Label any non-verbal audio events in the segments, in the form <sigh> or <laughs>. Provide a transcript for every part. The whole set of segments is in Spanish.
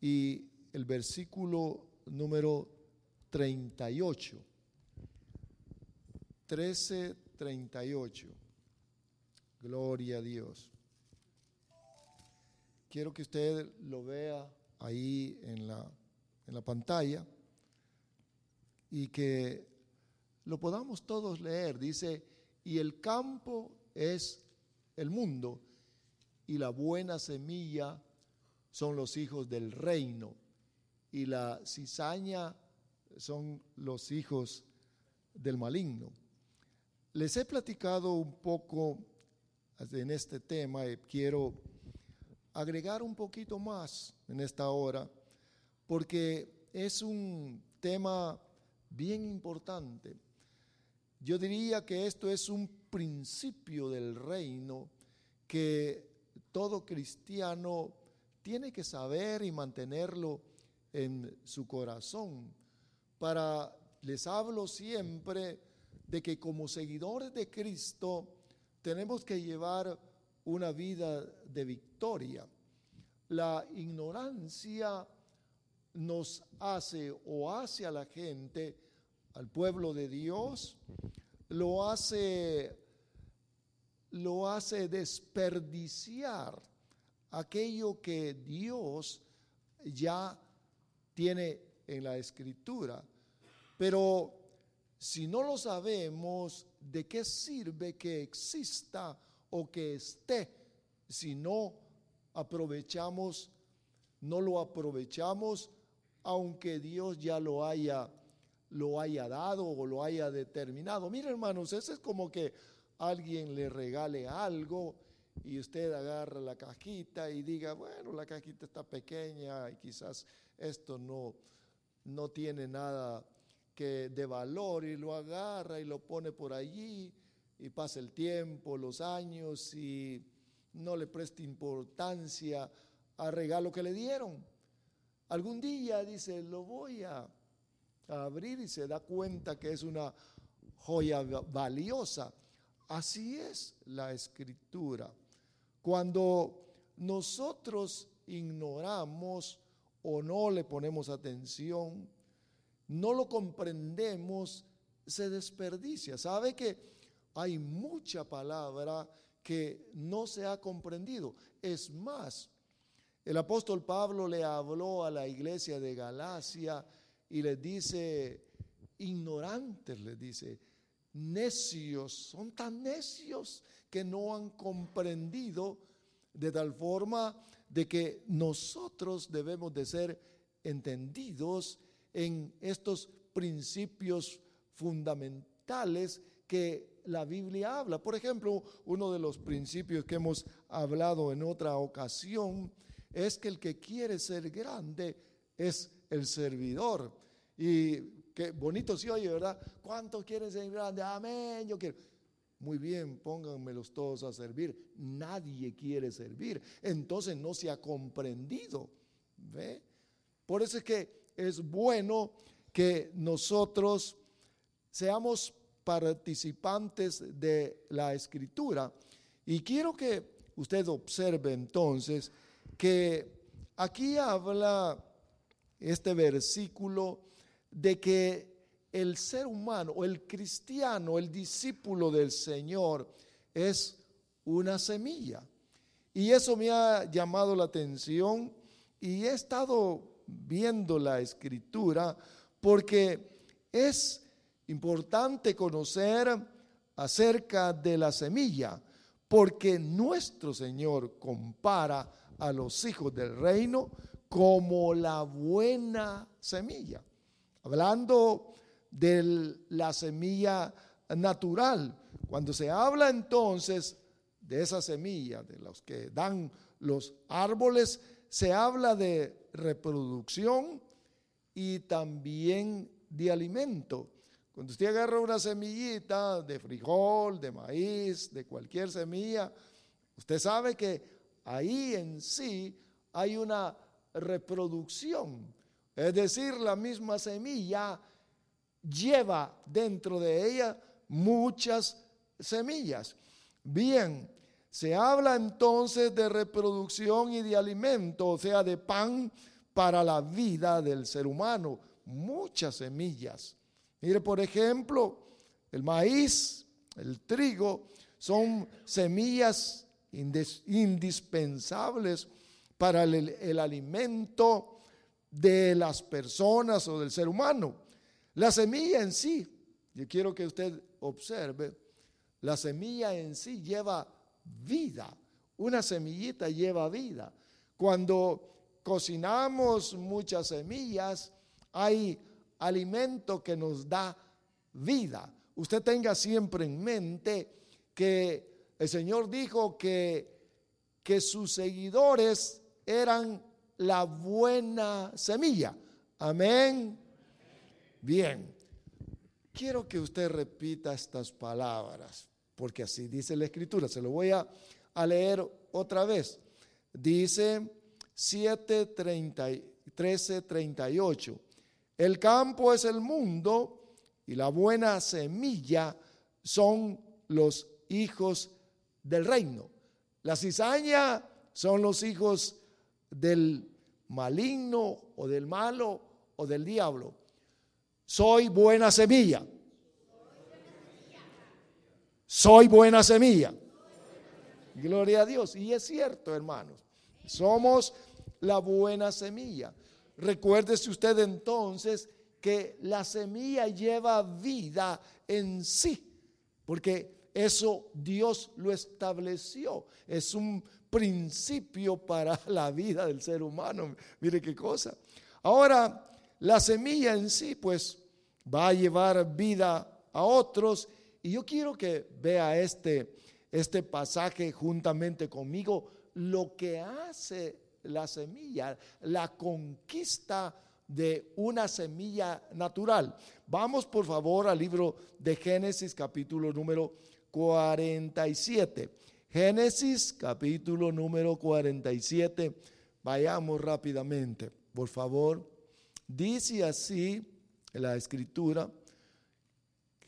y el versículo número 38. 13, 38. Gloria a Dios. Quiero que usted lo vea ahí en la, en la pantalla y que lo podamos todos leer. Dice, y el campo es el mundo y la buena semilla son los hijos del reino y la cizaña son los hijos del maligno. Les he platicado un poco en este tema y quiero agregar un poquito más en esta hora porque es un tema bien importante. Yo diría que esto es un principio del reino que todo cristiano tiene que saber y mantenerlo en su corazón. Para, les hablo siempre de que como seguidores de Cristo tenemos que llevar una vida de victoria. La ignorancia nos hace o hace a la gente, al pueblo de Dios, lo hace, lo hace desperdiciar aquello que Dios ya tiene en la escritura. Pero si no lo sabemos, ¿de qué sirve que exista o que esté si no aprovechamos, no lo aprovechamos, aunque Dios ya lo haya, lo haya dado o lo haya determinado? Mira, hermanos, ese es como que alguien le regale algo y usted agarra la cajita y diga, bueno, la cajita está pequeña y quizás esto no, no tiene nada que de valor y lo agarra y lo pone por allí y pasa el tiempo, los años y no le presta importancia al regalo que le dieron. Algún día dice, lo voy a abrir y se da cuenta que es una joya valiosa. Así es la escritura. Cuando nosotros ignoramos o no le ponemos atención, no lo comprendemos, se desperdicia. ¿Sabe que hay mucha palabra que no se ha comprendido? Es más, el apóstol Pablo le habló a la iglesia de Galacia y le dice, ignorantes, le dice, necios, son tan necios que no han comprendido de tal forma de que nosotros debemos de ser entendidos en estos principios fundamentales que la Biblia habla. Por ejemplo, uno de los principios que hemos hablado en otra ocasión es que el que quiere ser grande es el servidor. Y qué bonito se oye, ¿verdad? ¿Cuántos quieren ser grandes? Amén, yo quiero. Muy bien, pónganmelos todos a servir. Nadie quiere servir. Entonces no se ha comprendido. ¿Ve? Por eso es que es bueno que nosotros seamos participantes de la escritura. Y quiero que usted observe entonces que aquí habla este versículo de que el ser humano o el cristiano, el discípulo del Señor, es una semilla. Y eso me ha llamado la atención y he estado viendo la escritura porque es importante conocer acerca de la semilla, porque nuestro Señor compara a los hijos del reino como la buena semilla. Hablando de la semilla natural. Cuando se habla entonces de esa semilla, de los que dan los árboles, se habla de reproducción y también de alimento. Cuando usted agarra una semillita de frijol, de maíz, de cualquier semilla, usted sabe que ahí en sí hay una reproducción. Es decir, la misma semilla lleva dentro de ella muchas semillas. Bien, se habla entonces de reproducción y de alimento, o sea, de pan para la vida del ser humano. Muchas semillas. Mire, por ejemplo, el maíz, el trigo, son semillas indispensables para el, alimento de las personas o del ser humano. La semilla en sí, yo quiero que usted observe, la semilla en sí lleva vida. Una semillita lleva vida. Cuando cocinamos muchas semillas, hay alimento que nos da vida. Usted tenga siempre en mente que el Señor dijo que, que sus seguidores eran la buena semilla. Amén. Bien, quiero que usted repita estas palabras, porque así dice la escritura. Se lo voy a, leer otra vez. Dice 13:38. El campo es el mundo y la buena semilla son los hijos del reino. La cizaña son los hijos del maligno o del malo o del diablo. Soy buena semilla. Soy buena semilla. Gloria a Dios. Y es cierto, hermanos. Somos la buena semilla. Recuérdese usted entonces que la semilla lleva vida en sí, porque eso Dios lo estableció. Es un principio para <laughs> la vida del ser humano. Mire qué cosa. Ahora, la semilla en sí, pues, va a llevar vida a otros. Y yo quiero que vea este, este pasaje juntamente conmigo, lo que hace la semilla, la conquista de una semilla natural. Vamos por favor al libro de Génesis capítulo número 47. Génesis capítulo número 47. Vayamos rápidamente, por favor. Dice así la escritura,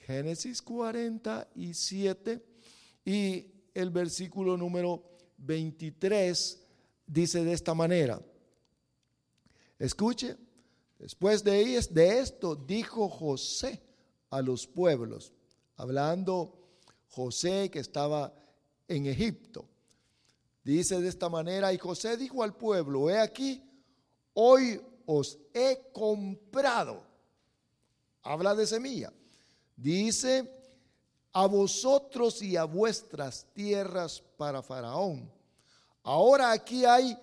Génesis 47 y el versículo número 23 dice de esta manera. Escuche, después de, esto dijo José a los pueblos, hablando José que estaba en Egipto. Dice de esta manera, y José dijo al pueblo, he aquí, hoy os he comprado. Habla de semilla. Dice, a vosotros y a vuestras tierras para Faraón. Ahora aquí hay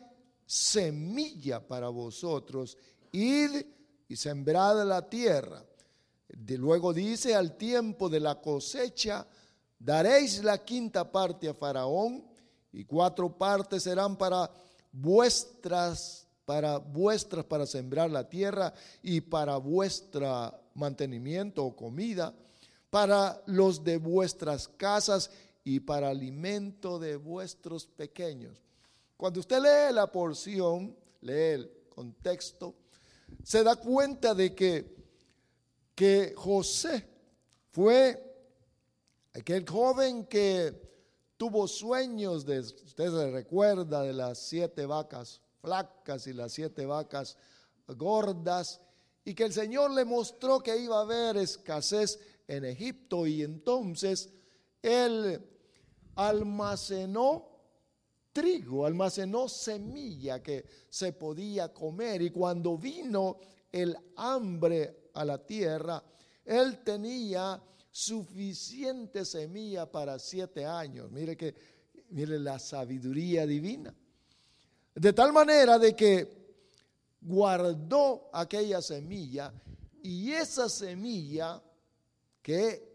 semilla para vosotros. Id y sembrad la tierra. De luego dice, al tiempo de la cosecha, daréis la quinta parte a Faraón y cuatro partes serán para vuestras para vuestras para sembrar la tierra y para vuestro mantenimiento o comida, para los de vuestras casas y para alimento de vuestros pequeños. Cuando usted lee la porción, lee el contexto, se da cuenta de que, que José fue aquel joven que tuvo sueños de, usted se recuerda de las siete vacas flacas y las siete vacas gordas, y que el Señor le mostró que iba a haber escasez en Egipto y entonces él almacenó trigo, almacenó semilla que se podía comer y cuando vino el hambre a la tierra, él tenía suficiente semilla para siete años. Mire que, mire la sabiduría divina. De tal manera de que guardó aquella semilla y esa semilla que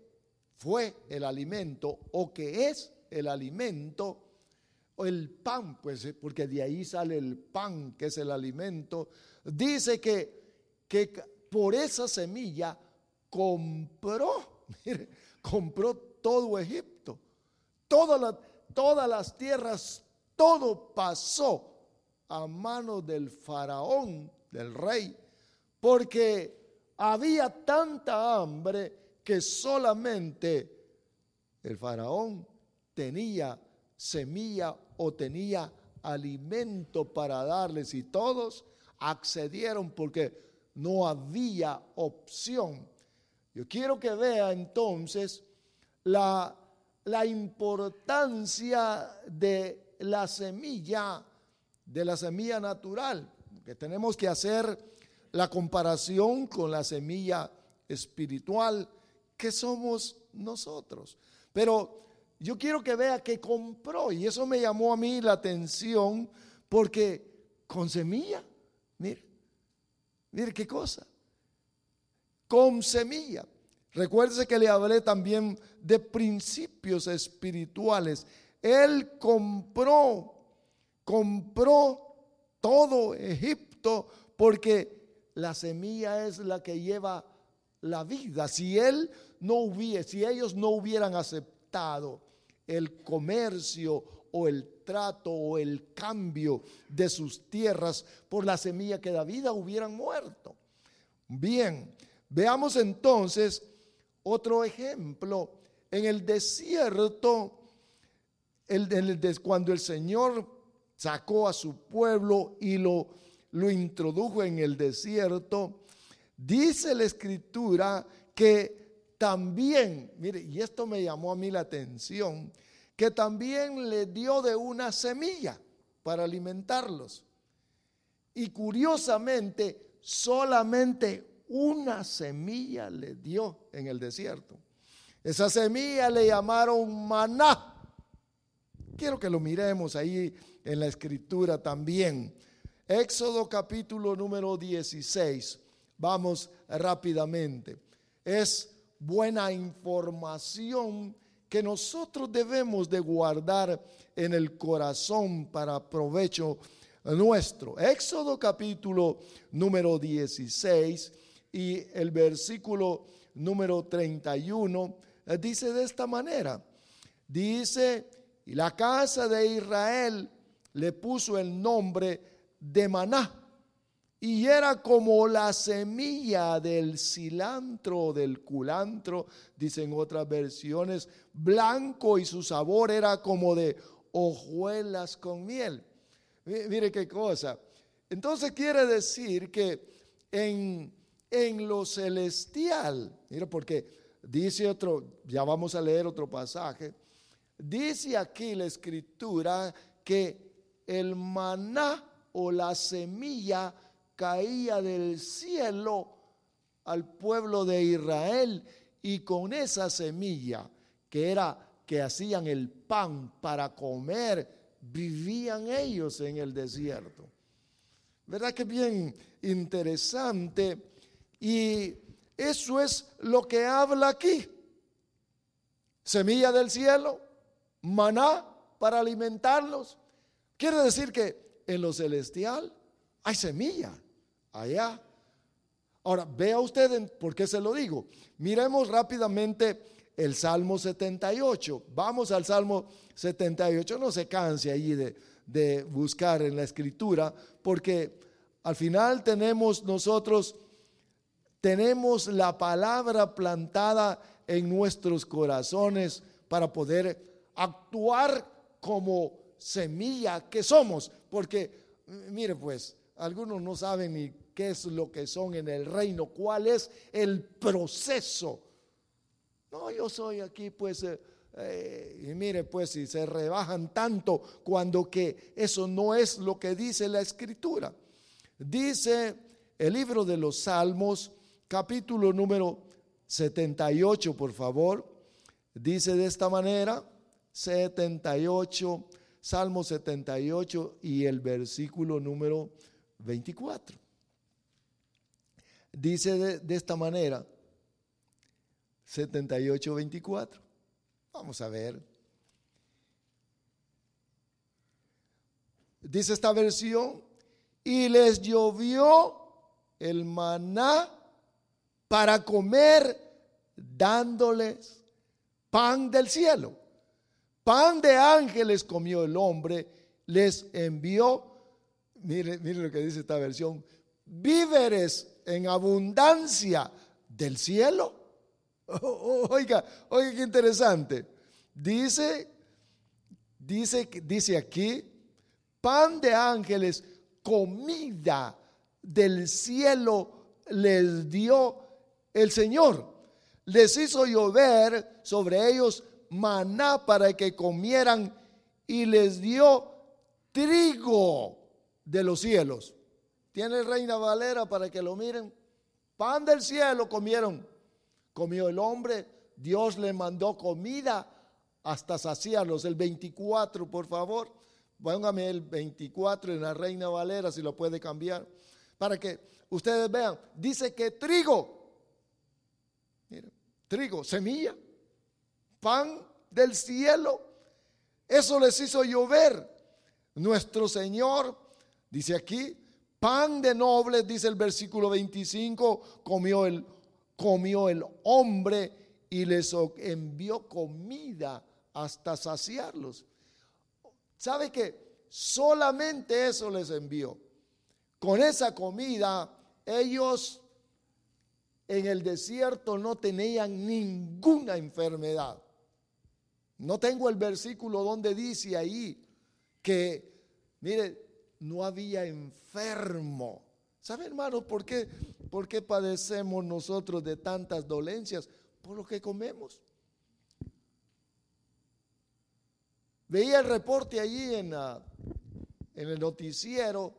fue el alimento o que es el alimento, o el pan, pues, eh, porque de ahí sale el pan, que es el alimento, dice que, que por esa semilla compró, <laughs> mire, compró todo Egipto, toda todas las tierras, todo pasó a manos del faraón, del rey, porque había tanta hambre que solamente el faraón tenía semilla o tenía alimento para darles y todos accedieron porque no había opción. Yo quiero que vea entonces la, la importancia de la semilla, de la semilla natural, que tenemos que hacer la comparación con la semilla espiritual que somos nosotros. Pero yo quiero que vea que compró y eso me llamó a mí la atención porque con semilla, mire, mire qué cosa, con semilla. Recuérdese que le hablé también de principios espirituales. Él compró, compró todo Egipto porque la semilla es la que lleva la vida. Si él no hubiese, si ellos no hubieran aceptado el comercio o el trato o el cambio de sus tierras por la semilla que da vida, hubieran muerto. Bien, veamos entonces otro ejemplo. En el desierto, cuando el Señor sacó a su pueblo y lo, lo introdujo en el desierto, dice la escritura que también, mire, y esto me llamó a mí la atención, que también le dio de una semilla para alimentarlos. Y curiosamente, solamente una semilla le dio en el desierto. Esa semilla le llamaron maná. Quiero que lo miremos ahí en la escritura también. Éxodo capítulo número 16. Vamos rápidamente. Es buena información que nosotros debemos de guardar en el corazón para provecho nuestro. Éxodo capítulo número 16 y el versículo número 31 eh, dice de esta manera. Dice, y la casa de Israel le puso el nombre de maná. Y era como la semilla del cilantro, del culantro, dicen otras versiones, blanco y su sabor era como de hojuelas con miel. Mire qué cosa. Entonces quiere decir que en en lo celestial. Mira, porque dice otro, ya vamos a leer otro pasaje. Dice aquí la escritura que el maná o la semilla caía del cielo al pueblo de Israel y con esa semilla que era que hacían el pan para comer, vivían ellos en el desierto. ¿Verdad que bien interesante? Y eso es lo que habla aquí. Semilla del cielo, maná para alimentarlos. Quiere decir que en lo celestial hay semilla allá. Ahora, vea usted por qué se lo digo. Miremos rápidamente el Salmo 78. Vamos al Salmo 78. No se canse ahí de, de buscar en la escritura, porque al final tenemos nosotros tenemos la palabra plantada en nuestros corazones para poder actuar como semilla que somos. Porque, mire pues, algunos no saben ni qué es lo que son en el reino, cuál es el proceso. No, yo soy aquí pues... Eh, eh, y mire pues si se rebajan tanto cuando que eso no es lo que dice la escritura. Dice el libro de los Salmos capítulo número 78, por favor. Dice de esta manera, 78, Salmo 78 y el versículo número 24. Dice de, de esta manera, 78, 24. Vamos a ver. dice esta versión, y les llovió el maná para comer, dándoles pan del cielo. Pan de ángeles comió el hombre, les envió, mire, mire lo que dice esta versión, víveres en abundancia del cielo. <laughs> Oiga, oiga qué interesante. Dice, dice, dice aquí, pan de ángeles, comida del cielo les dio el Señor. Les hizo llover sobre ellos maná para que comieran y les dio trigo de los cielos. Tiene Reina Valera para que lo miren. Pan del cielo comieron. Comió el hombre, Dios le mandó comida hasta saciarlos. El 24, por favor. Póngame el 24 en la Reina Valera si lo puede cambiar. Para que ustedes vean. Dice que trigo. Trigo, semilla. Pan del cielo. Eso les hizo llover. Nuestro Señor, dice aquí, pan de nobles, dice el versículo 25, comió el, comió el hombre y les envió comida hasta saciarlos. ¿Sabe que Solamente eso les envió. Con esa comida ellos en el desierto no tenían ninguna enfermedad. No tengo el versículo donde dice ahí que, mire, no había enfermo. ¿Sabe, hermano, por qué, por qué padecemos nosotros de tantas dolencias? Por lo que comemos. Veía el reporte allí en, en el noticiero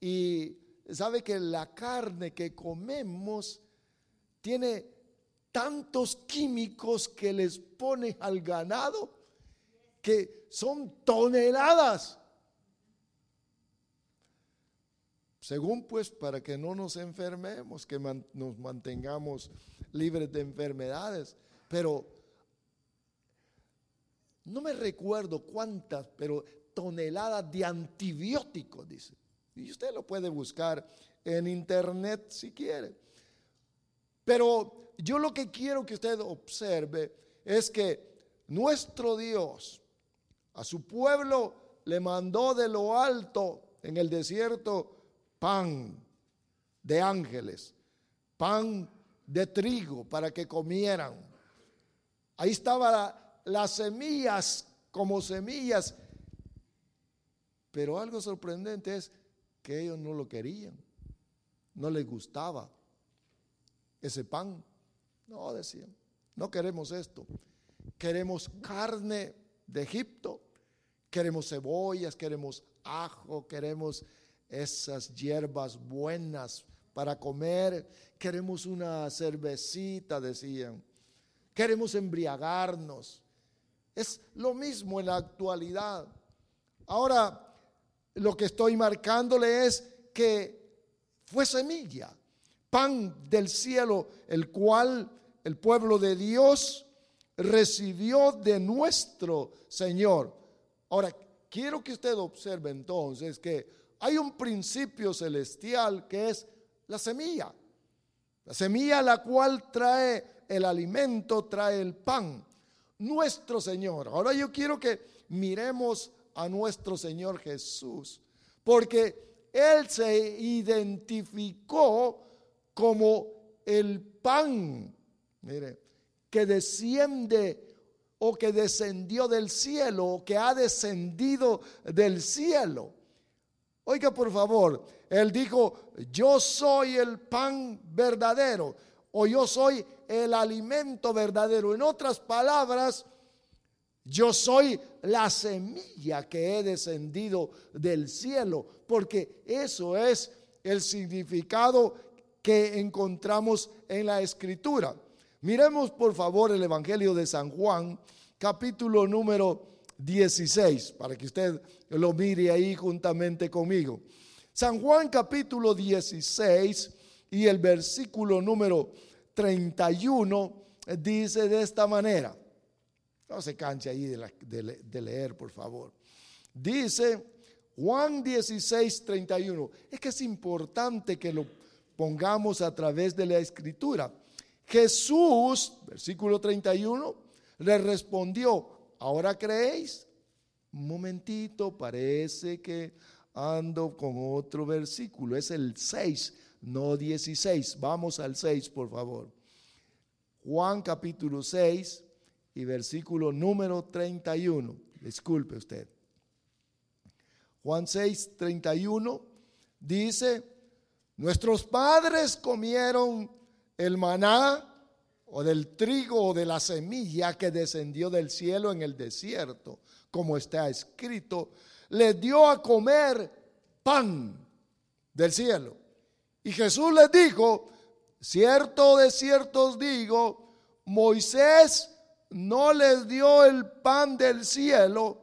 y sabe que la carne que comemos tiene tantos químicos que les pone al ganado que son toneladas. Según pues, para que no nos enfermemos, que nos mantengamos libres de enfermedades. Pero no me recuerdo cuántas, pero toneladas de antibióticos, dice. Y usted lo puede buscar en internet si quiere. Pero yo lo que quiero que usted observe es que nuestro Dios a su pueblo le mandó de lo alto en el desierto pan de ángeles, pan de trigo para que comieran. Ahí estaban las semillas como semillas. Pero algo sorprendente es que ellos no lo querían, no les gustaba ese pan. No, decían, no queremos esto. Queremos carne de Egipto, queremos cebollas, queremos ajo, queremos esas hierbas buenas para comer, queremos una cervecita, decían, queremos embriagarnos. Es lo mismo en la actualidad. Ahora, lo que estoy marcándole es que fue semilla, pan del cielo, el cual el pueblo de Dios recibió de nuestro Señor. Ahora, quiero que usted observe entonces que hay un principio celestial que es la semilla. La semilla la cual trae el alimento, trae el pan. Nuestro Señor. Ahora yo quiero que miremos a nuestro Señor Jesús, porque Él se identificó como el pan, mire, que desciende o que descendió del cielo, o que ha descendido del cielo. Oiga, por favor, Él dijo, yo soy el pan verdadero, o yo soy el alimento verdadero. En otras palabras, yo soy la semilla que he descendido del cielo, porque eso es el significado que encontramos en la escritura. Miremos por favor el Evangelio de San Juan, capítulo número 16, para que usted lo mire ahí juntamente conmigo. San Juan capítulo 16 y el versículo número 31 dice de esta manera. No se canche ahí de, leer, por favor. Dice, Juan 16, 31. Es que es importante que lo pongamos a través de la escritura. Jesús, versículo 31, le respondió, ¿ahora creéis? Un momentito, parece que ando con otro versículo. Es el 6, no 16. Vamos al 6, por favor. Juan capítulo 6 y versículo número 31. Disculpe usted. Juan 6, 31 dice, nuestros padres comieron el maná o del trigo o de la semilla que descendió del cielo en el desierto, como está escrito, les dio a comer pan del cielo. Y Jesús les dijo, cierto de cierto os digo, Moisés no les dio el pan del cielo,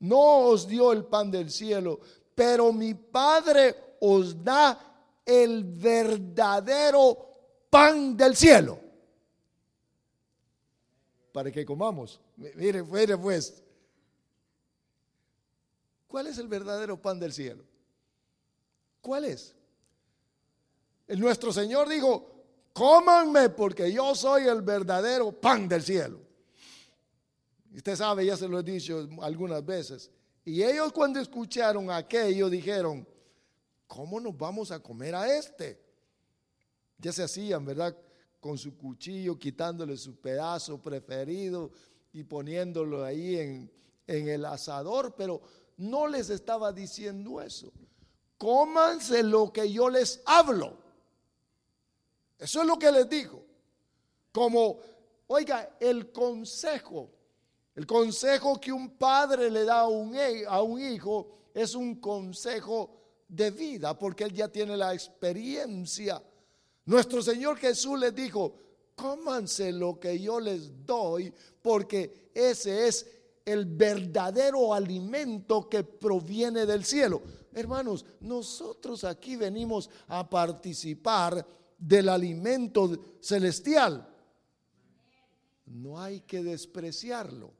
no os dio el pan del cielo, pero mi Padre os da el verdadero pan del cielo. Para que comamos. Mire, mire pues. ¿Cuál es el verdadero pan del cielo? ¿Cuál es? Nuestro Señor dijo, cómanme porque yo soy el verdadero pan del cielo. Usted sabe, ya se lo he dicho algunas veces. Y ellos cuando escucharon aquello dijeron, ¿cómo nos vamos a comer a este? Ya se hacían, ¿verdad? Con su cuchillo, quitándole su pedazo preferido y poniéndolo ahí en, en el asador, pero no les estaba diciendo eso. Cómanse lo que yo les hablo. Eso es lo que les dijo. Como, oiga, el consejo el consejo que un padre le da a un, a un hijo es un consejo de vida, porque él ya tiene la experiencia. Nuestro Señor Jesús les dijo, cómanse lo que yo les doy, porque ese es el verdadero alimento que proviene del cielo. Hermanos, nosotros aquí venimos a participar del alimento celestial. No hay que despreciarlo.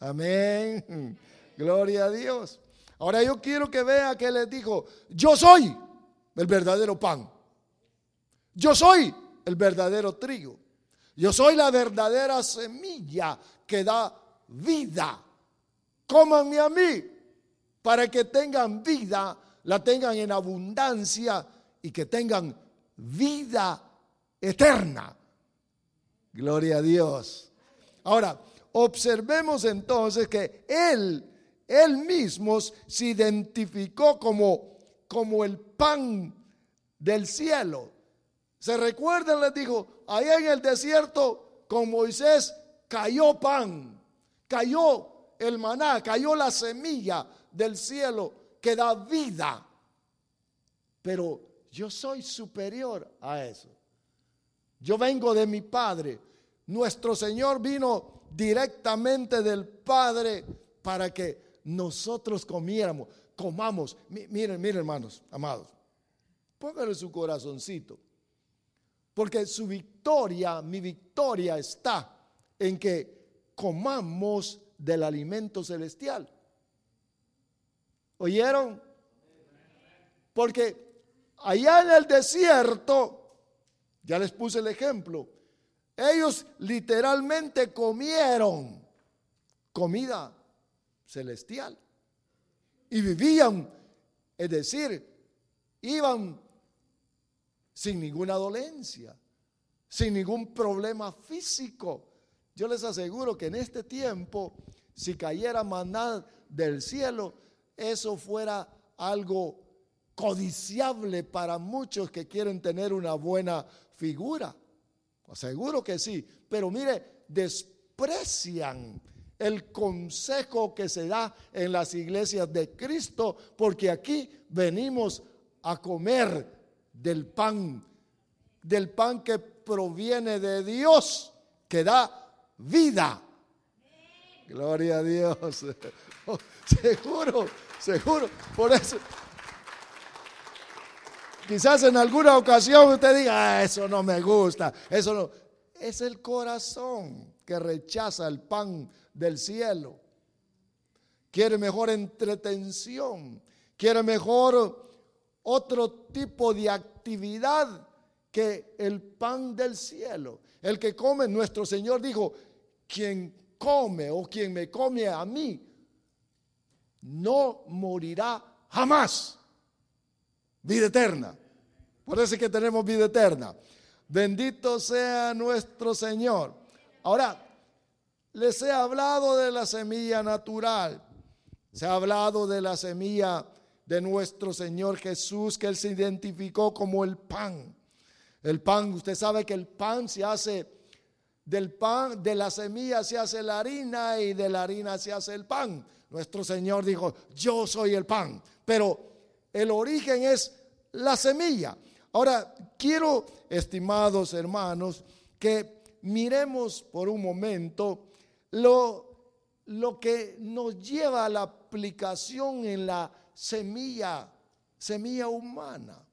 Amén. Gloria a Dios. Ahora yo quiero que vea que les dijo, yo soy el verdadero pan. Yo soy el verdadero trigo. Yo soy la verdadera semilla que da vida. Cómanme a mí para que tengan vida, la tengan en abundancia y que tengan vida eterna. Gloria a Dios. Ahora, Observemos entonces que él, él mismo se identificó como, como el pan del cielo. ¿Se recuerdan? Les dijo, ahí en el desierto con Moisés cayó pan, cayó el maná, cayó la semilla del cielo que da vida. Pero yo soy superior a eso. Yo vengo de mi Padre. Nuestro Señor vino directamente del Padre para que nosotros comiéramos, comamos. Miren, miren hermanos, amados, pónganle su corazoncito, porque su victoria, mi victoria está en que comamos del alimento celestial. ¿Oyeron? Porque allá en el desierto, ya les puse el ejemplo, ellos literalmente comieron comida celestial y vivían, es decir, iban sin ninguna dolencia, sin ningún problema físico. Yo les aseguro que en este tiempo, si cayera maná del cielo, eso fuera algo codiciable para muchos que quieren tener una buena figura. Seguro que sí, pero mire, desprecian el consejo que se da en las iglesias de Cristo, porque aquí venimos a comer del pan, del pan que proviene de Dios, que da vida. Gloria a Dios. <laughs> seguro, seguro. Por eso, Quizás en alguna ocasión usted diga, ah, eso no me gusta, eso no. Es el corazón que rechaza el pan del cielo, quiere mejor entretención, quiere mejor otro tipo de actividad que el pan del cielo. El que come, nuestro Señor dijo, quien come o quien me come a mí, no morirá jamás. Vida eterna. Por eso es que tenemos vida eterna. Bendito sea nuestro Señor. Ahora, les he hablado de la semilla natural. Se ha hablado de la semilla de nuestro Señor Jesús, que Él se identificó como el pan. El pan, usted sabe que el pan se hace del pan, de la semilla se hace la harina y de la harina se hace el pan. Nuestro Señor dijo, yo soy el pan, pero el origen es la semilla. Ahora, quiero, estimados hermanos, que miremos por un momento lo, lo que nos lleva a la aplicación en la semilla, semilla humana,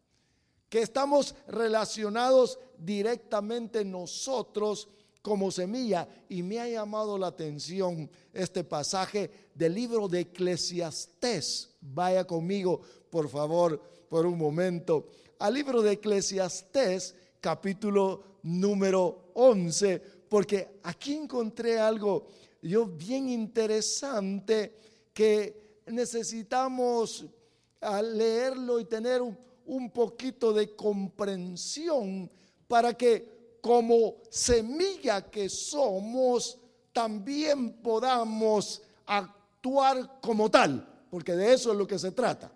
que estamos relacionados directamente nosotros como semilla. Y me ha llamado la atención este pasaje del libro de Eclesiastés. Vaya conmigo, por favor, por un momento, al libro de Eclesiastés, capítulo número 11, porque aquí encontré algo yo bien interesante que necesitamos ah, leerlo y tener un poquito de comprensión para que como semilla que somos, también podamos actuar como tal, porque de eso es lo que se trata.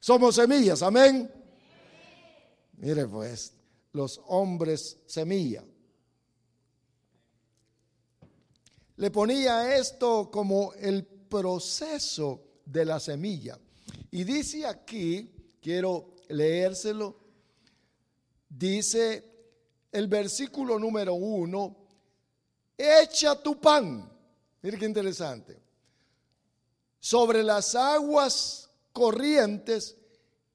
Somos semillas, amén. Mire pues, los hombres semilla. Le ponía esto como el proceso de la semilla. Y dice aquí, quiero leérselo, dice el versículo número uno, echa tu pan, mire qué interesante, sobre las aguas corrientes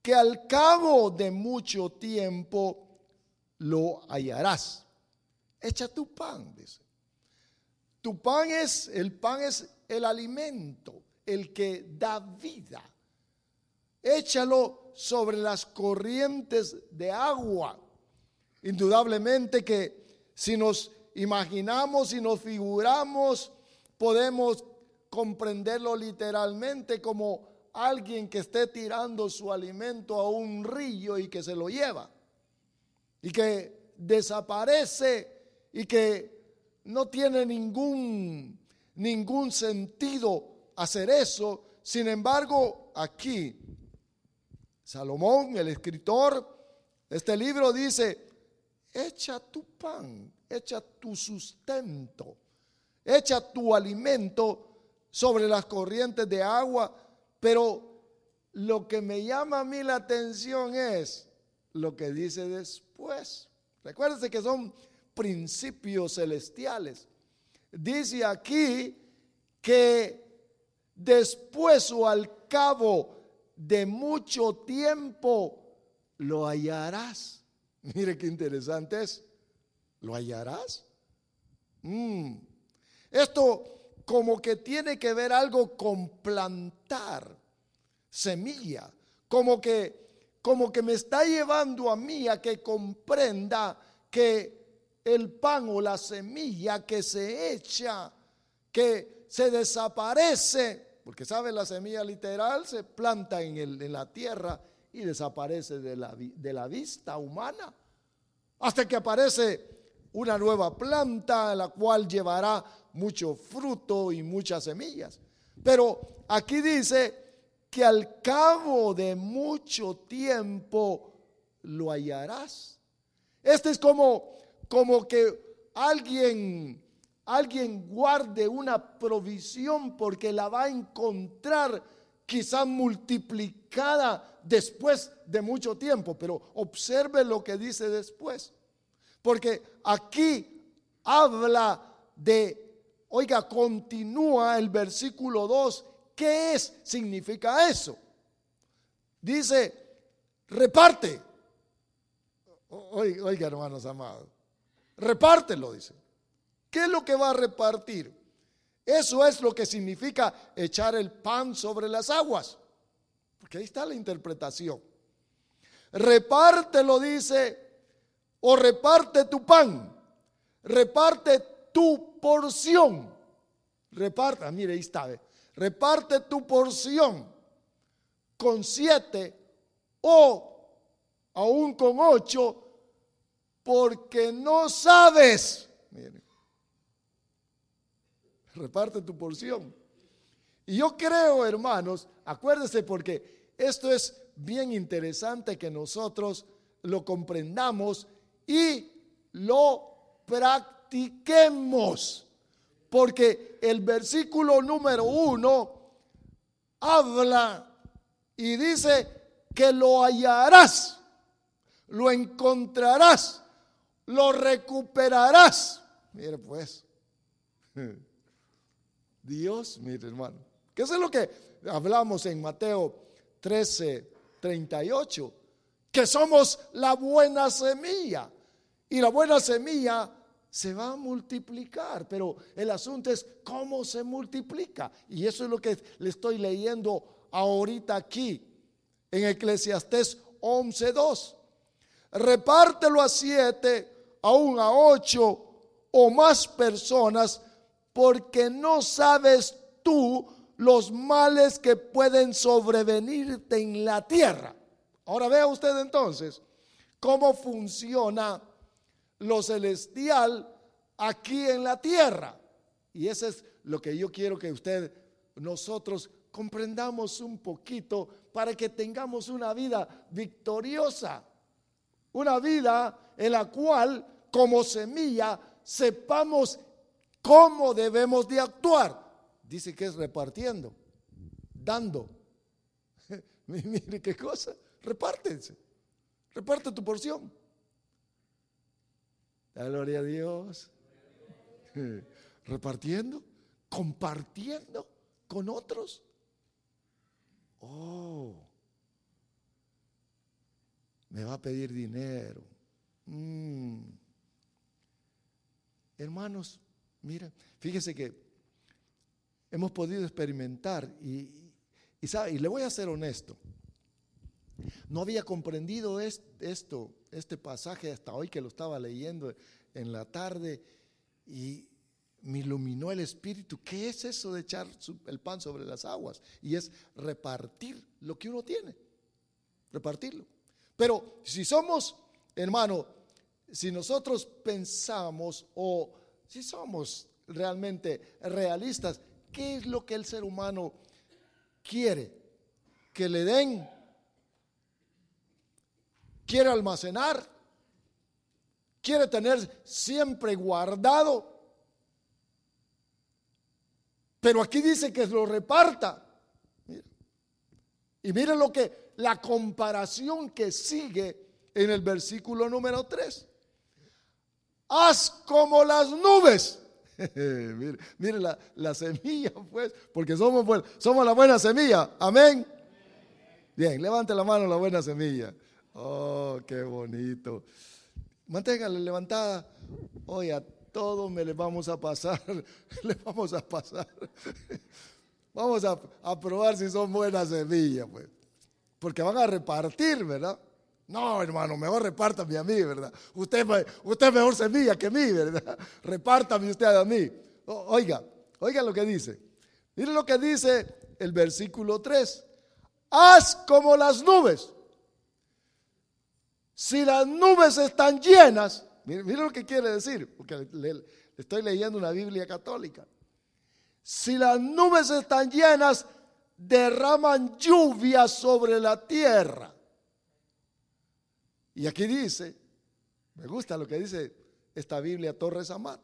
que al cabo de mucho tiempo lo hallarás. Echa tu pan, dice. Tu pan es, el pan es el alimento, el que da vida. Échalo sobre las corrientes de agua Indudablemente que si nos imaginamos y nos figuramos, podemos comprenderlo literalmente como alguien que esté tirando su alimento a un río y que se lo lleva y que desaparece y que no tiene ningún ningún sentido hacer eso. Sin embargo, aquí Salomón, el escritor, este libro dice, echa tu pan, echa tu sustento, echa tu alimento sobre las corrientes de agua, pero lo que me llama a mí la atención es lo que dice después. Recuérdense que son principios celestiales. Dice aquí que después o al cabo de mucho tiempo lo hallarás. <laughs> Mire qué interesante es. ¿Lo hallarás? Mm. Esto como que tiene que ver algo con plantar semilla, como que como que me está llevando a mí a que comprenda que el pan o la semilla que se echa, que se desaparece, porque sabe la semilla literal se planta en, el, en la tierra y desaparece de la, de la vista humana. Hasta que aparece una nueva planta, la cual llevará mucho fruto y muchas semillas. Pero aquí dice que al cabo de mucho tiempo lo hallarás. Este es como, como que alguien, alguien guarde una provisión porque la va a encontrar quizá multiplicada después de mucho tiempo, pero observe lo que dice después. Porque aquí habla de, oiga, continúa el versículo 2. ¿Qué es? Significa eso. Dice, reparte. Oiga, hermanos amados, repártelo, dice. ¿Qué es lo que va a repartir? Eso es lo que significa echar el pan sobre las aguas. Porque ahí está la interpretación. Repártelo, dice, o reparte tu pan, reparte tu porción. Reparta, mire, ahí está, reparte tu porción con siete o aún con ocho, porque no sabes. Reparte tu porción. Y yo creo, hermanos, acuérdese porque esto es bien interesante que nosotros lo comprendamos y lo practiquemos. Porque el versículo número uno habla y dice que lo hallarás, lo encontrarás, lo recuperarás. Mire pues, <laughs> Dios, mire hermano, ¿qué es lo que hablamos en Mateo 13, 38? Que somos la buena semilla. Y la buena semilla se va a multiplicar, pero el asunto es cómo se multiplica. Y eso es lo que le estoy leyendo ahorita aquí en Eclesiastés 11.2. Repártelo a siete, aún a ocho o más personas, porque no sabes tú los males que pueden sobrevenirte en la tierra. Ahora vea usted entonces cómo funciona lo celestial aquí en la tierra. Y eso es lo que yo quiero que usted, nosotros comprendamos un poquito para que tengamos una vida victoriosa, una vida en la cual como semilla sepamos cómo debemos de actuar. Dice que es repartiendo, dando. <laughs> Mire qué cosa, repártense, reparte tu porción. La gloria a Dios. <laughs> Repartiendo, compartiendo con otros. Oh, me va a pedir dinero. Mm. Hermanos, mira, fíjese que hemos podido experimentar y, y, y le voy a ser honesto. No había comprendido esto, este pasaje hasta hoy que lo estaba leyendo en la tarde y me iluminó el espíritu. ¿Qué es eso de echar el pan sobre las aguas? Y es repartir lo que uno tiene, repartirlo. Pero si somos, hermano, si nosotros pensamos o si somos realmente realistas, ¿qué es lo que el ser humano quiere? Que le den, quiere almacenar, quiere tener siempre guardado pero aquí dice que lo reparta. Y miren lo que, la comparación que sigue en el versículo número 3. Haz como las nubes. <laughs> mire, la, semilla, pues, porque somos, somos la buena semilla. Amén. Bien, levante la mano la buena semilla. Oh, qué bonito. Manténgala levantada. Oye, todos me le vamos a pasar, <laughs> le vamos a pasar. <laughs> Vamos a, probar si son buenas semillas, pues. Porque van a repartir, ¿verdad? No, hermano, mejor repártame a mí, ¿verdad? Usted, usted es mejor semilla que mí, ¿verdad? <laughs> Repártame usted a mí. oiga, oiga lo que dice. Mire lo que dice el versículo 3. Haz como las nubes. Si las nubes están llenas, Mire, lo que quiere decir, porque le, estoy leyendo una Biblia católica. Si las nubes están llenas, derraman lluvia sobre la tierra. Y aquí dice, me gusta lo que dice esta Biblia Torres Amat.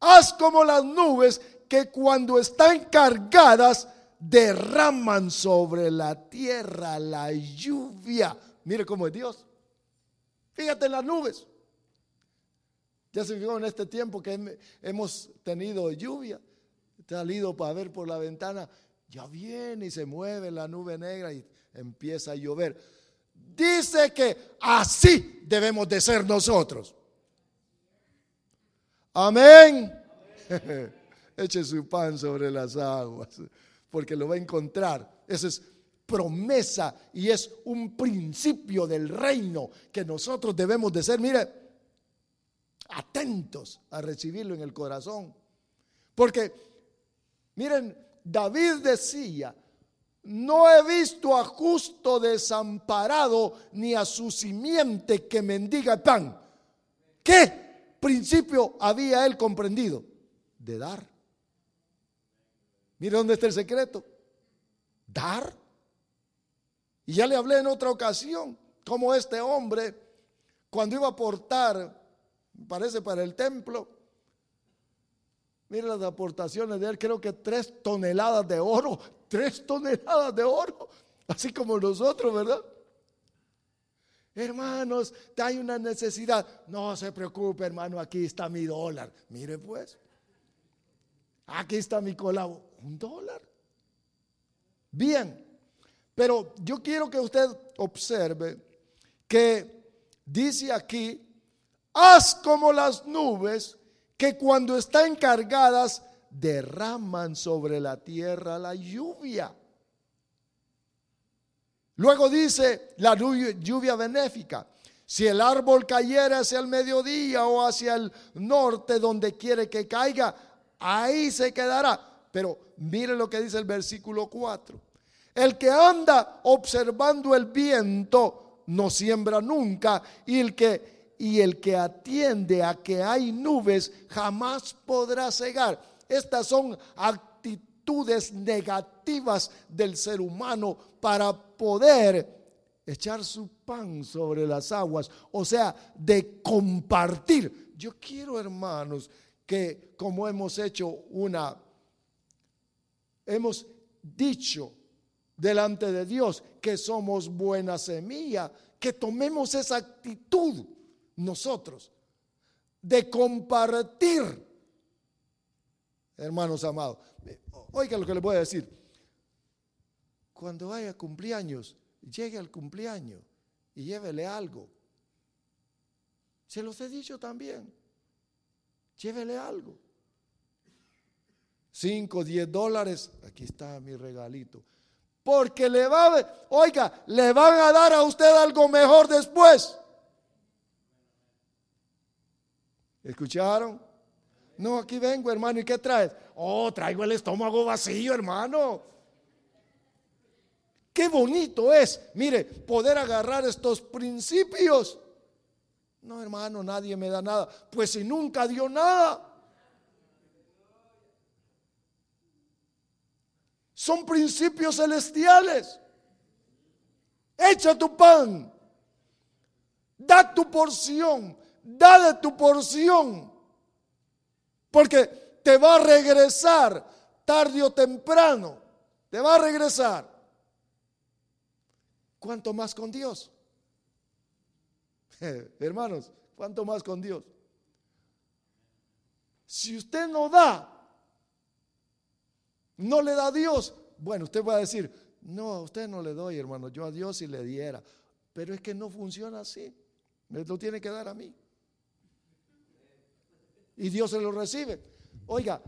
Haz como las nubes que cuando están cargadas derraman sobre la tierra la lluvia. Mire cómo es Dios. Fíjate en las nubes. Ya se fijó en este tiempo que hemos tenido lluvia. Salido para ver por la ventana, ya viene y se mueve la nube negra y empieza a llover. Dice que así debemos de ser nosotros. Amén. <laughs> eche su pan sobre las aguas, porque lo va a encontrar. Esa es promesa y es un principio del reino que nosotros debemos de ser, mire, atentos a recibirlo en el corazón. Porque, miren, David decía, no he visto a justo desamparado ni a su simiente que mendiga pan. ¿Qué principio había él comprendido? De dar. Mire dónde está el secreto. Dar. Y ya le hablé en otra ocasión cómo este hombre, cuando iba a aportar, parece para el templo, mire las aportaciones de él, creo que tres toneladas de oro, <laughs> tres toneladas de oro, así como nosotros, ¿verdad? Hermanos, hay una necesidad. No se preocupe, hermano, aquí está mi dólar. Mire pues, aquí está mi colabo. Un dólar. Bien, pero yo quiero que usted observe que dice aquí, haz como las nubes que cuando están cargadas derraman sobre la tierra la lluvia. Luego dice la lluvia benéfica. Si el árbol cayera hacia el mediodía o hacia el norte, donde quiere que caiga, ahí se quedará. Pero mire lo que dice el versículo 4. El que anda observando el viento no siembra nunca y el que y el que atiende a que hay nubes jamás podrá cegar. Estas son actitudes negativas del ser humano para poder echar su pan sobre las aguas, o sea, de compartir. Yo quiero, hermanos, que como hemos hecho una, hemos dicho delante de Dios que somos buena semilla, que tomemos esa actitud nosotros de compartir hermanos amados. Oiga lo que le voy a decir. Cuando vaya a cumpleaños, llegue al cumpleaños y llévele algo. Se los he dicho también. Llévele algo. Cinco, diez dólares. Aquí está mi regalito. Porque le va a, oiga, le van a dar a usted algo mejor después. ¿Escucharon? No, aquí vengo, hermano. ¿Y qué traes? Oh, traigo el estómago vacío, hermano. Qué bonito es, mire, poder agarrar estos principios. No, hermano, nadie me da nada. Pues si nunca dio nada. Son principios celestiales. Echa tu pan. Da tu porción. Da tu porción. Porque te va a regresar tarde o temprano. Te va a regresar. ¿Cuánto más con Dios? <laughs> Hermanos, ¿cuánto más con Dios? Si usted no da, no le da a Dios, bueno, usted va a decir, no, a usted no le doy, hermano, yo a Dios si le diera. Pero es que no funciona así. Me lo tiene que dar a mí y Dios se lo recibe. Oiga,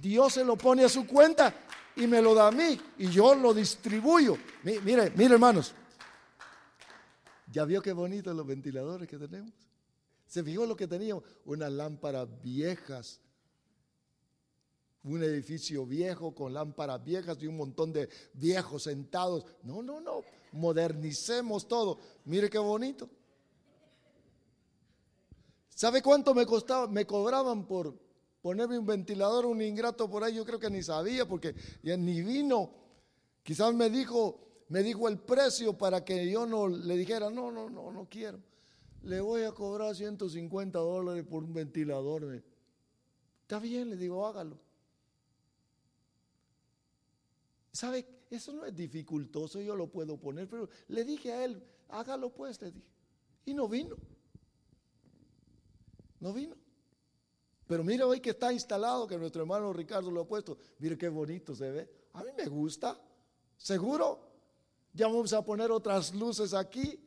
Dios se lo pone a su cuenta y me lo da a mí y yo lo distribuyo. Mire, mire hermanos, ¿ya vio qué bonitos los ventiladores que tenemos? ¿Se fijó lo que teníamos? Unas lámparas viejas, un edificio viejo con lámparas viejas y un montón de viejos sentados. No, no, no, modernicemos todo. Mire qué bonito. ¿Sabe cuánto me costaba? Me cobraban por ponerme un ventilador, un ingrato por ahí. Yo creo que ni sabía porque ya ni vino. Quizás me dijo, me dijo el precio para que yo no le dijera, no, no, no, no quiero. Le voy a cobrar 150 dólares por un ventilador. Está bien, le digo, hágalo. ¿Sabe? Eso no es dificultoso, yo lo puedo poner, pero le dije a él, hágalo pues, le dije. Y no vino. No vino. Pero mire hoy que está instalado, que nuestro hermano Ricardo lo ha puesto. Mire qué bonito se ve. A mí me gusta. ¿Seguro? Ya vamos a poner otras luces aquí.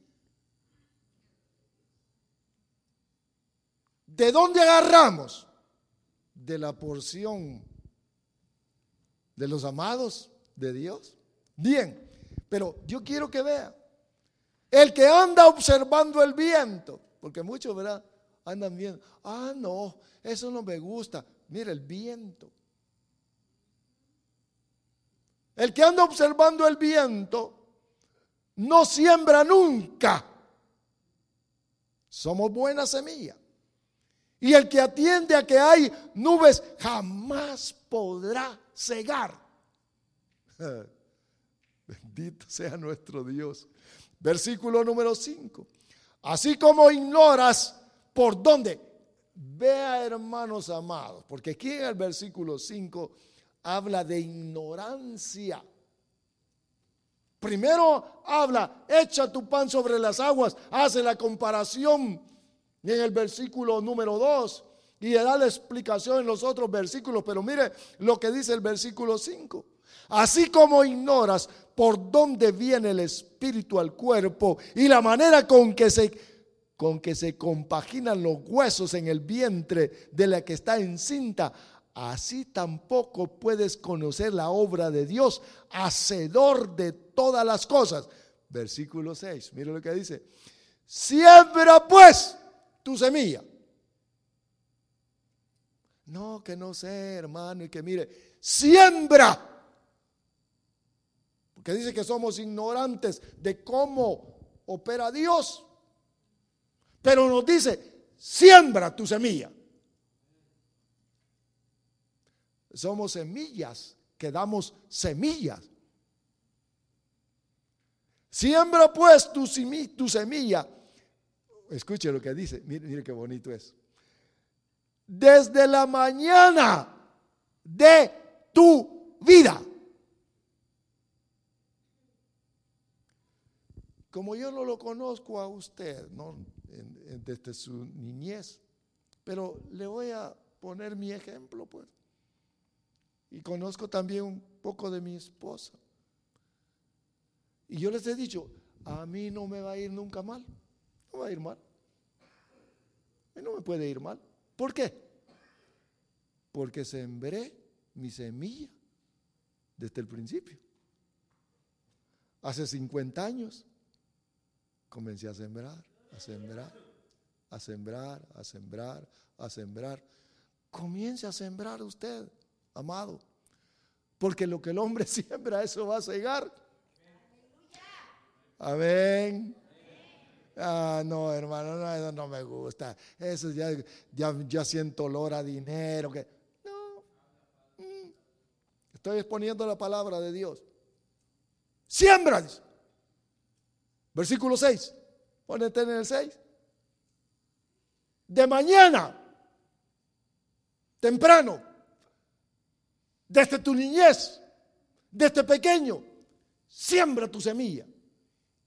¿De dónde agarramos? De la porción de los amados de Dios. Bien, pero yo quiero que vea, el que anda observando el viento, porque muchos, ¿verdad? Andan viendo, ah, no, eso no me gusta. Mira el viento. El que anda observando el viento no siembra nunca. Somos buena semilla. Y el que atiende a que hay nubes jamás podrá cegar. <laughs> Bendito sea nuestro Dios. Versículo número 5. Así como ignoras por dónde. Vea, hermanos amados, porque aquí en el versículo 5 habla de ignorancia. Primero habla, echa tu pan sobre las aguas, hace la comparación en el versículo número 2 y da la explicación en los otros versículos, pero mire lo que dice el versículo 5. Así como ignoras por dónde viene el espíritu al cuerpo y la manera con que se con que se compaginan los huesos en el vientre de la que está encinta, así tampoco puedes conocer la obra de Dios, hacedor de todas las cosas. Versículo 6, mire lo que dice. Siembra pues tu semilla. No, que no sé, hermano, y que mire, siembra. Porque dice que somos ignorantes de cómo opera Dios. Pero nos dice, siembra tu semilla. Somos semillas que damos semillas. Siembra pues tu, tu semilla. Escuche lo que dice. Mire, mire qué bonito es. Desde la mañana de tu vida. Como yo no lo conozco a usted, no desde su niñez, pero le voy a poner mi ejemplo, pues. Y conozco también un poco de mi esposa. Y yo les he dicho, a mí no me va a ir nunca mal. No va a ir mal. Mí no me puede ir mal. ¿Por qué? Porque sembré mi semilla desde el principio. Hace 50 años comencé a sembrar, a sembrar, a sembrar, a sembrar, a sembrar. Comience a sembrar usted amado. Porque lo que el hombre <laughs> siembra, eso va a cegar. Amén. Ah, no, hermano, no, eso no me gusta. Eso ya, ya, siento olor a dinero. Que, no. Mm. Estoy exponiendo la palabra de Dios. Siembra. Versículo 6. Pónete en el 6. De mañana, temprano, desde tu niñez, desde pequeño, siembra tu semilla.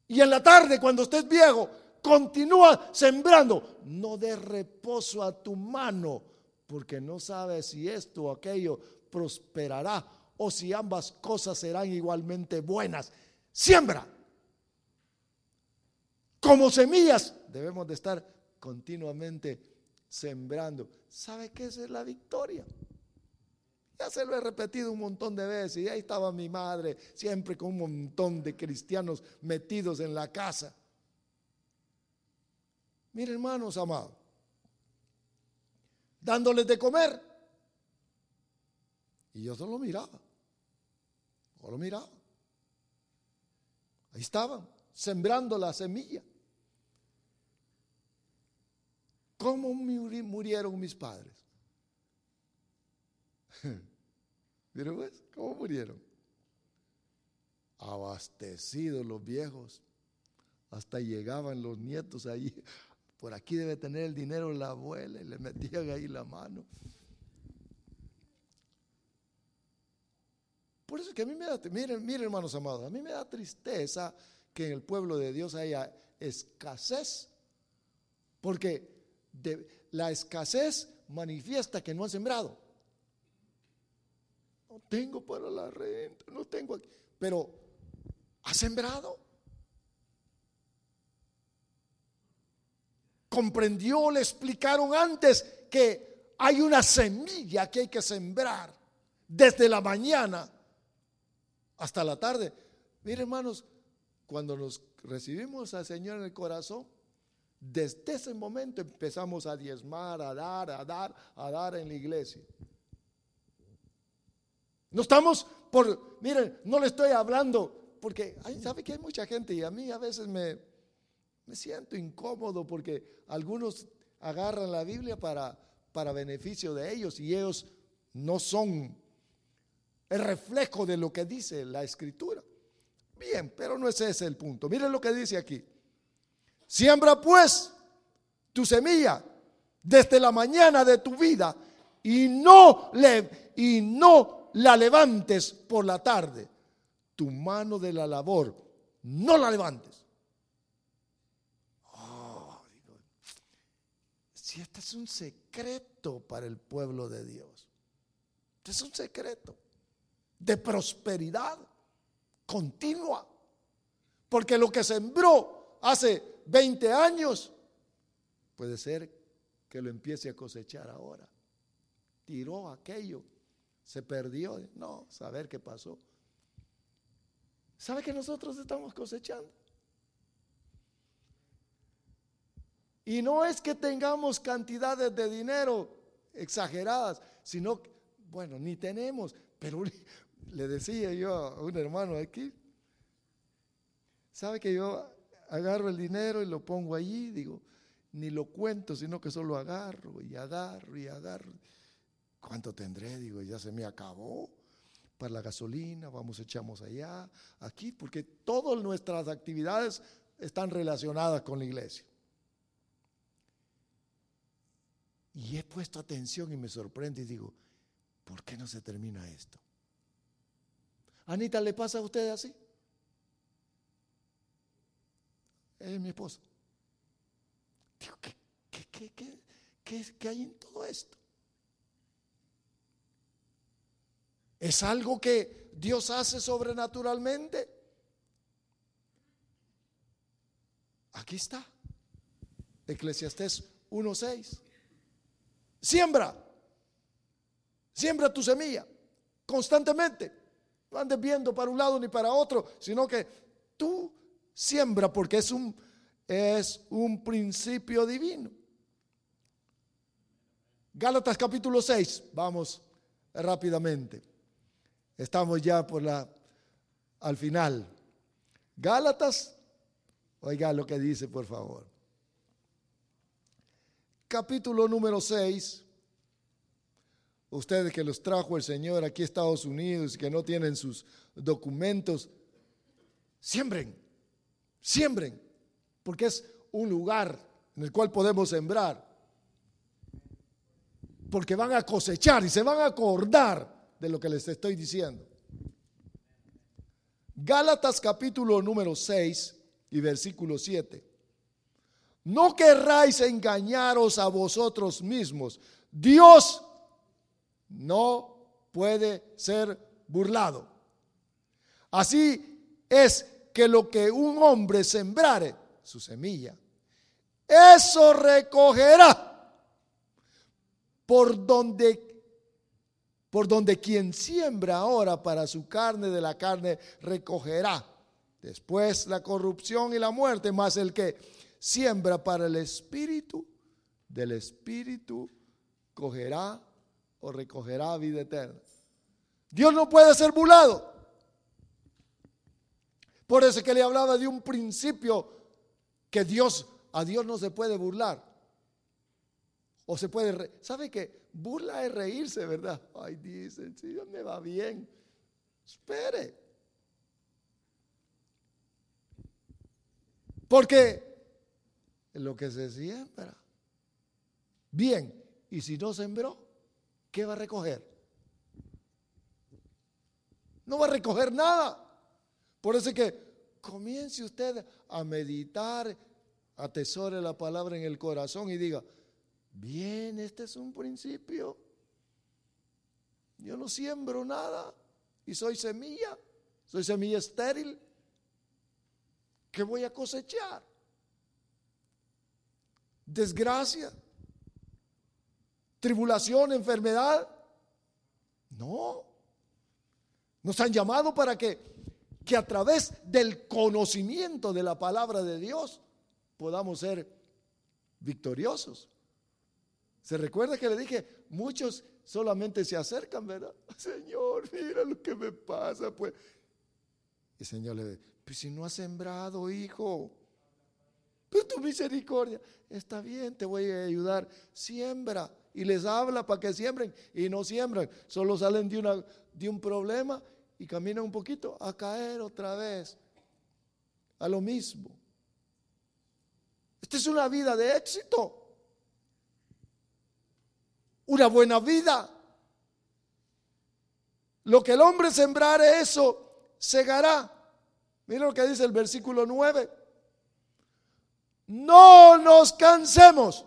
Y en la tarde, cuando estés viejo, continúa sembrando. No dé reposo a tu mano, porque no sabes si esto o aquello prosperará o si ambas cosas serán igualmente buenas. Siembra. Como semillas debemos de estar continuamente sembrando. ¿Sabe qué es la victoria? Ya se lo he repetido un montón de veces y ahí estaba mi madre siempre con un montón de cristianos metidos en la casa. Miren hermanos amados, dándoles de comer. Y yo solo miraba, solo miraba. Ahí estaban, sembrando la semilla. ¿Cómo murieron mis padres? <laughs> Miren pues, ¿cómo murieron? Abastecidos los viejos. Hasta llegaban los nietos ahí. Por aquí debe tener el dinero la abuela y le metían ahí la mano. Por eso que a mí me da, miren, miren hermanos amados, a mí me da tristeza que en el pueblo de Dios haya escasez. Porque la escasez manifiesta que no han sembrado. No tengo para la renta, no tengo aquí. Pero, ¿ha sembrado? Comprendió, le explicaron antes que hay una semilla que hay que sembrar desde la mañana hasta la tarde. Mire, hermanos, cuando nos recibimos al Señor en el corazón, desde ese momento empezamos a diezmar, a dar, a dar, a dar en la iglesia. No estamos por, miren, no le estoy hablando, porque sabe que hay mucha gente y a mí a veces me, me siento incómodo porque algunos agarran la Biblia para, para beneficio de ellos y ellos no son el reflejo de lo que dice la escritura. Bien, pero no es ese el punto. Miren lo que dice aquí. Siembra pues tu semilla desde la mañana de tu vida y no le y no la levantes por la tarde. Tu mano de la labor, no la levantes. Oh, si este es un secreto para el pueblo de Dios. Este es un secreto de prosperidad continua. Porque lo que sembró hace 20 años, puede ser que lo empiece a cosechar ahora. Tiró aquello se perdió. No, saber qué pasó. ¿Sabe que nosotros estamos cosechando? Y no es que tengamos cantidades de dinero exageradas, sino, bueno, ni tenemos, pero <laughs> le decía yo a un hermano aquí, ¿sabe que yo agarro el dinero y lo pongo allí? Digo, ni lo cuento, sino que solo agarro y agarro y agarro. ¿Cuánto tendré? Digo, ya se me acabó. Para la gasolina, vamos, echamos allá, aquí, porque todas nuestras actividades están relacionadas con la iglesia. Y he puesto atención y me sorprende y digo, ¿por qué no se termina esto? Anita, ¿le pasa a usted así? Es mi esposa. Digo, ¿qué, qué, qué, qué hay en todo esto? ¿Es algo que Dios hace sobrenaturalmente? Aquí está. Eclesiastés 1.6. Siembra. Siembra tu semilla constantemente. No andes viendo para un lado ni para otro, sino que tú siembra porque es un, es un principio divino. Gálatas capítulo 6, vamos rápidamente. Estamos ya por la al final. Gálatas, oiga lo que dice, por favor. Capítulo número 6. Ustedes que los trajo el Señor aquí a Estados Unidos que no tienen sus documentos, siembren, siembren, porque es un lugar en el cual podemos sembrar. Porque van a cosechar y se van a acordar de lo que les estoy diciendo. Gálatas capítulo número 6 y versículo 7. No querráis engañaros a vosotros mismos. Dios no puede ser burlado. Así es que lo que un hombre sembrare, su semilla, eso recogerá por donde por donde quien siembra ahora para su carne de la carne recogerá. Después la corrupción y la muerte, más el que siembra para el espíritu, del espíritu cogerá o recogerá vida eterna. Dios no puede ser burlado. Por eso que le hablaba de un principio que Dios, a Dios no se puede burlar. O se puede, ¿sabe qué? Burla es reírse, ¿verdad? Ay, dicen, si Dios me va bien. Espere. Porque lo que se siembra. Bien, y si no sembró, ¿qué va a recoger? No va a recoger nada. Por eso es que comience usted a meditar, atesore la palabra en el corazón y diga, Bien, este es un principio. Yo no siembro nada y soy semilla, soy semilla estéril. ¿Qué voy a cosechar? Desgracia, tribulación, enfermedad. No. Nos han llamado para que que a través del conocimiento de la palabra de Dios podamos ser victoriosos. Se recuerda que le dije, muchos solamente se acercan, ¿verdad? <laughs> Señor, mira lo que me pasa, pues. Y el Señor le dice, pues si no has sembrado, hijo, pero tu misericordia, está bien, te voy a ayudar, siembra. Y les habla para que siembren y no siembran, solo salen de, una, de un problema y caminan un poquito a caer otra vez a lo mismo. Esta es una vida de éxito una buena vida. Lo que el hombre sembrare, eso segará. Mira lo que dice el versículo 9. No nos cansemos.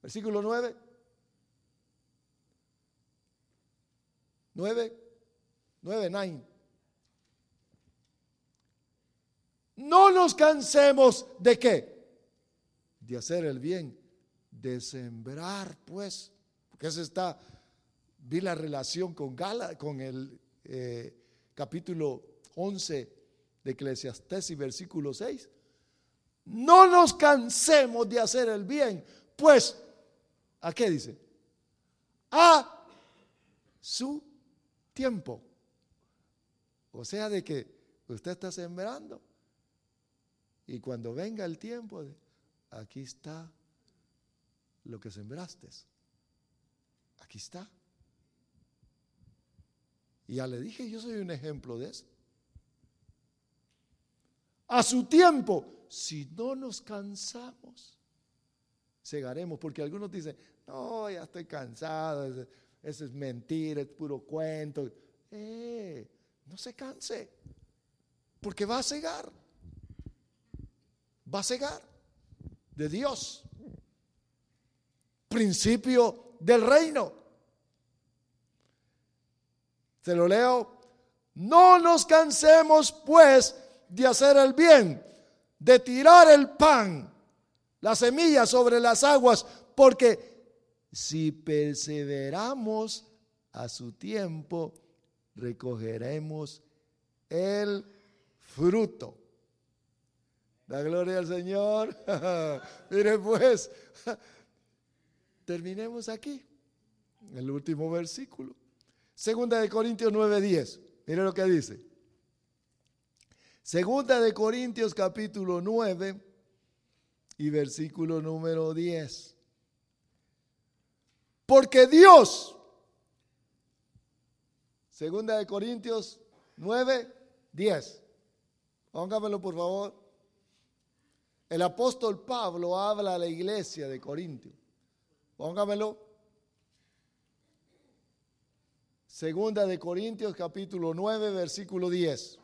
Versículo 9. 9. 9, 9. No nos cansemos de qué? De hacer el bien de sembrar, pues, porque eso está, vi la relación con el eh, capítulo 11 de Eclesiastés y versículo 6. No nos cansemos de hacer el bien, pues, ¿a qué dice? A su tiempo. O sea, de que usted está sembrando y cuando venga el tiempo, aquí está lo que sembraste. Aquí está. Y ya le dije, yo soy un ejemplo de eso. A su tiempo, si no nos cansamos, segaremos, porque algunos dicen, no, ya estoy cansado, eso, es mentira, es puro cuento. Eh, no se canse, porque va a cegar, va a cegar de Dios principio del reino. Se lo leo. No nos cansemos pues de hacer el bien, de tirar el pan, la semilla sobre las aguas, porque si perseveramos a su tiempo, recogeremos el fruto. La gloria al Señor. <laughs> Mire pues, <laughs> Terminemos aquí, el último versículo. Segunda de Corintios 9:10. Mire lo que dice. Segunda de Corintios capítulo 9 y versículo número 10. Porque Dios, segunda de Corintios 9, 10. Póngamelo por favor. El apóstol Pablo habla a la iglesia de Corintios. Póngamelo. Segunda de Corintios capítulo 9 versículo 10.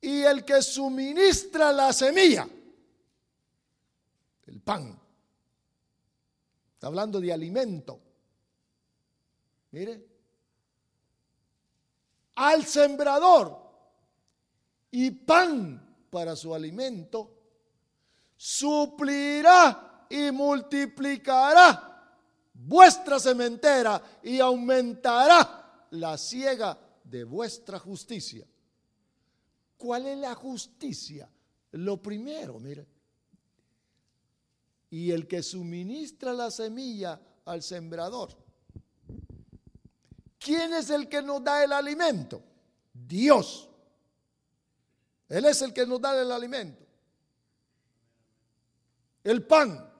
Y el que suministra la semilla, pan, está hablando de alimento. Mire, al sembrador y pan para su alimento, suplirá y multiplicará vuestra sementera y aumentará la ciega de vuestra justicia. ¿Cuál es la justicia? Lo primero, mire. Y el que suministra la semilla al sembrador. ¿Quién es el que nos da el alimento? Dios. Él es el que nos da el alimento el pan.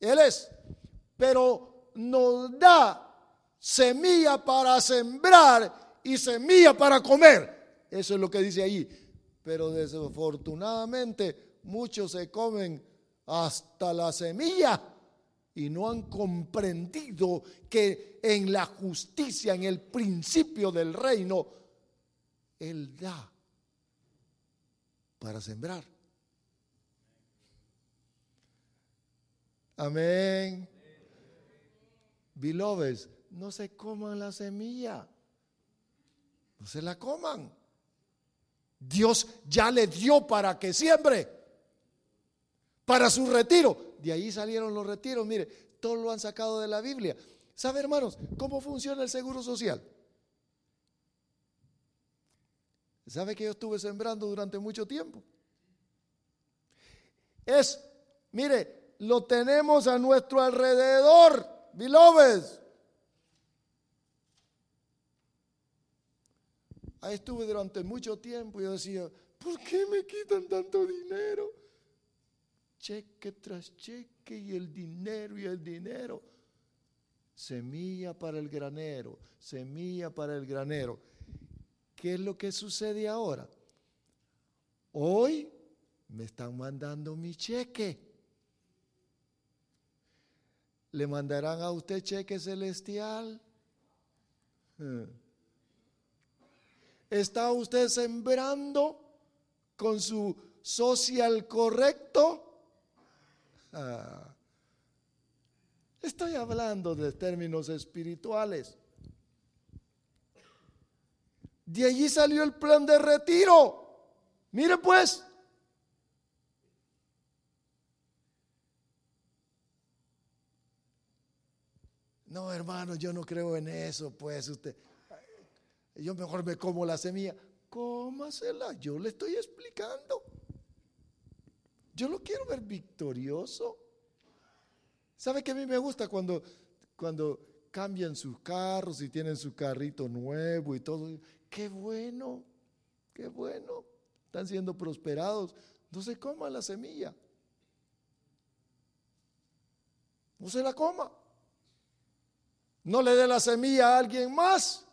Él es. Pero nos da semilla para sembrar y semilla para comer. Eso es lo que dice ahí. Pero desafortunadamente muchos se comen hasta la semilla y no han comprendido que en la justicia, en el principio del reino, Él da para sembrar. Amén. Beloveds, no se coman la semilla. No se la coman. Dios ya le dio para que siembre. Para su retiro. De ahí salieron los retiros. Mire, todo lo han sacado de la Biblia. ¿Sabe, hermanos, cómo funciona el seguro social? ¿Sabe que yo estuve sembrando durante mucho tiempo? Es, mire, lo tenemos a nuestro alrededor, beloveds. Ahí estuve durante mucho tiempo y yo decía, ¿por qué me quitan tanto dinero? Cheque tras cheque y el dinero y el dinero. Semilla para el granero, semilla para el granero. ¿Qué es lo que sucede ahora? Hoy me están mandando mi cheque. ¿Le mandarán a usted cheque celestial? Eh. ¿Está usted sembrando con su social correcto? Ah. Estoy hablando de términos espirituales. De allí salió el plan de retiro. Mire pues. No, hermano, yo no creo en eso, pues usted. Yo mejor me como la semilla. Cómasela, yo le estoy explicando. Yo lo quiero ver victorioso. ¿Sabe que a mí me gusta cuando, cuando cambian sus carros y tienen su carrito nuevo y todo? Qué bueno, qué bueno. Están siendo prosperados. No se coma la semilla. No se la coma. No le dé la semilla a alguien más.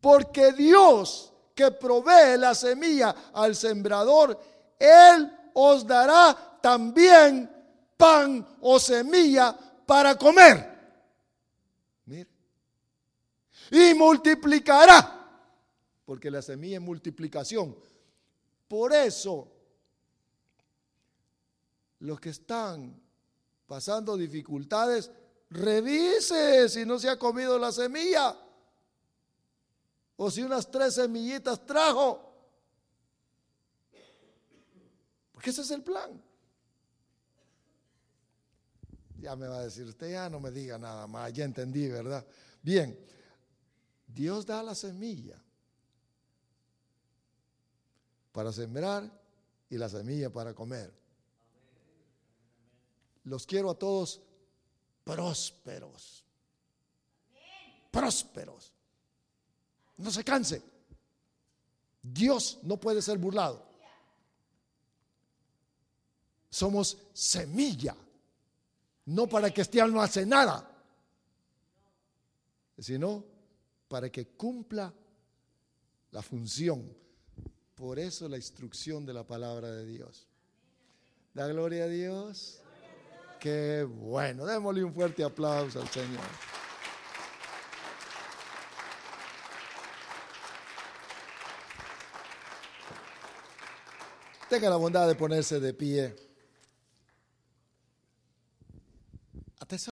Porque Dios que provee la semilla al sembrador, Él os dará también pan o semilla para comer. Mire. Y multiplicará. Porque la semilla es multiplicación. Por eso, los que están pasando dificultades, Revise si no se ha comido la semilla. O si unas tres semillitas trajo. Porque ese es el plan. Ya me va a decir, usted ya no me diga nada más, ya entendí, ¿verdad? Bien, Dios da la semilla para sembrar y la semilla para comer. Los quiero a todos prósperos. Prósperos. No se canse. Dios no puede ser burlado. Somos semilla. No para que este no hace nada, sino para que cumpla la función. Por eso la instrucción de la palabra de Dios. Da gloria a Dios. Qué bueno. Démosle un fuerte aplauso al Señor. Tenga la bondad de ponerse de pie.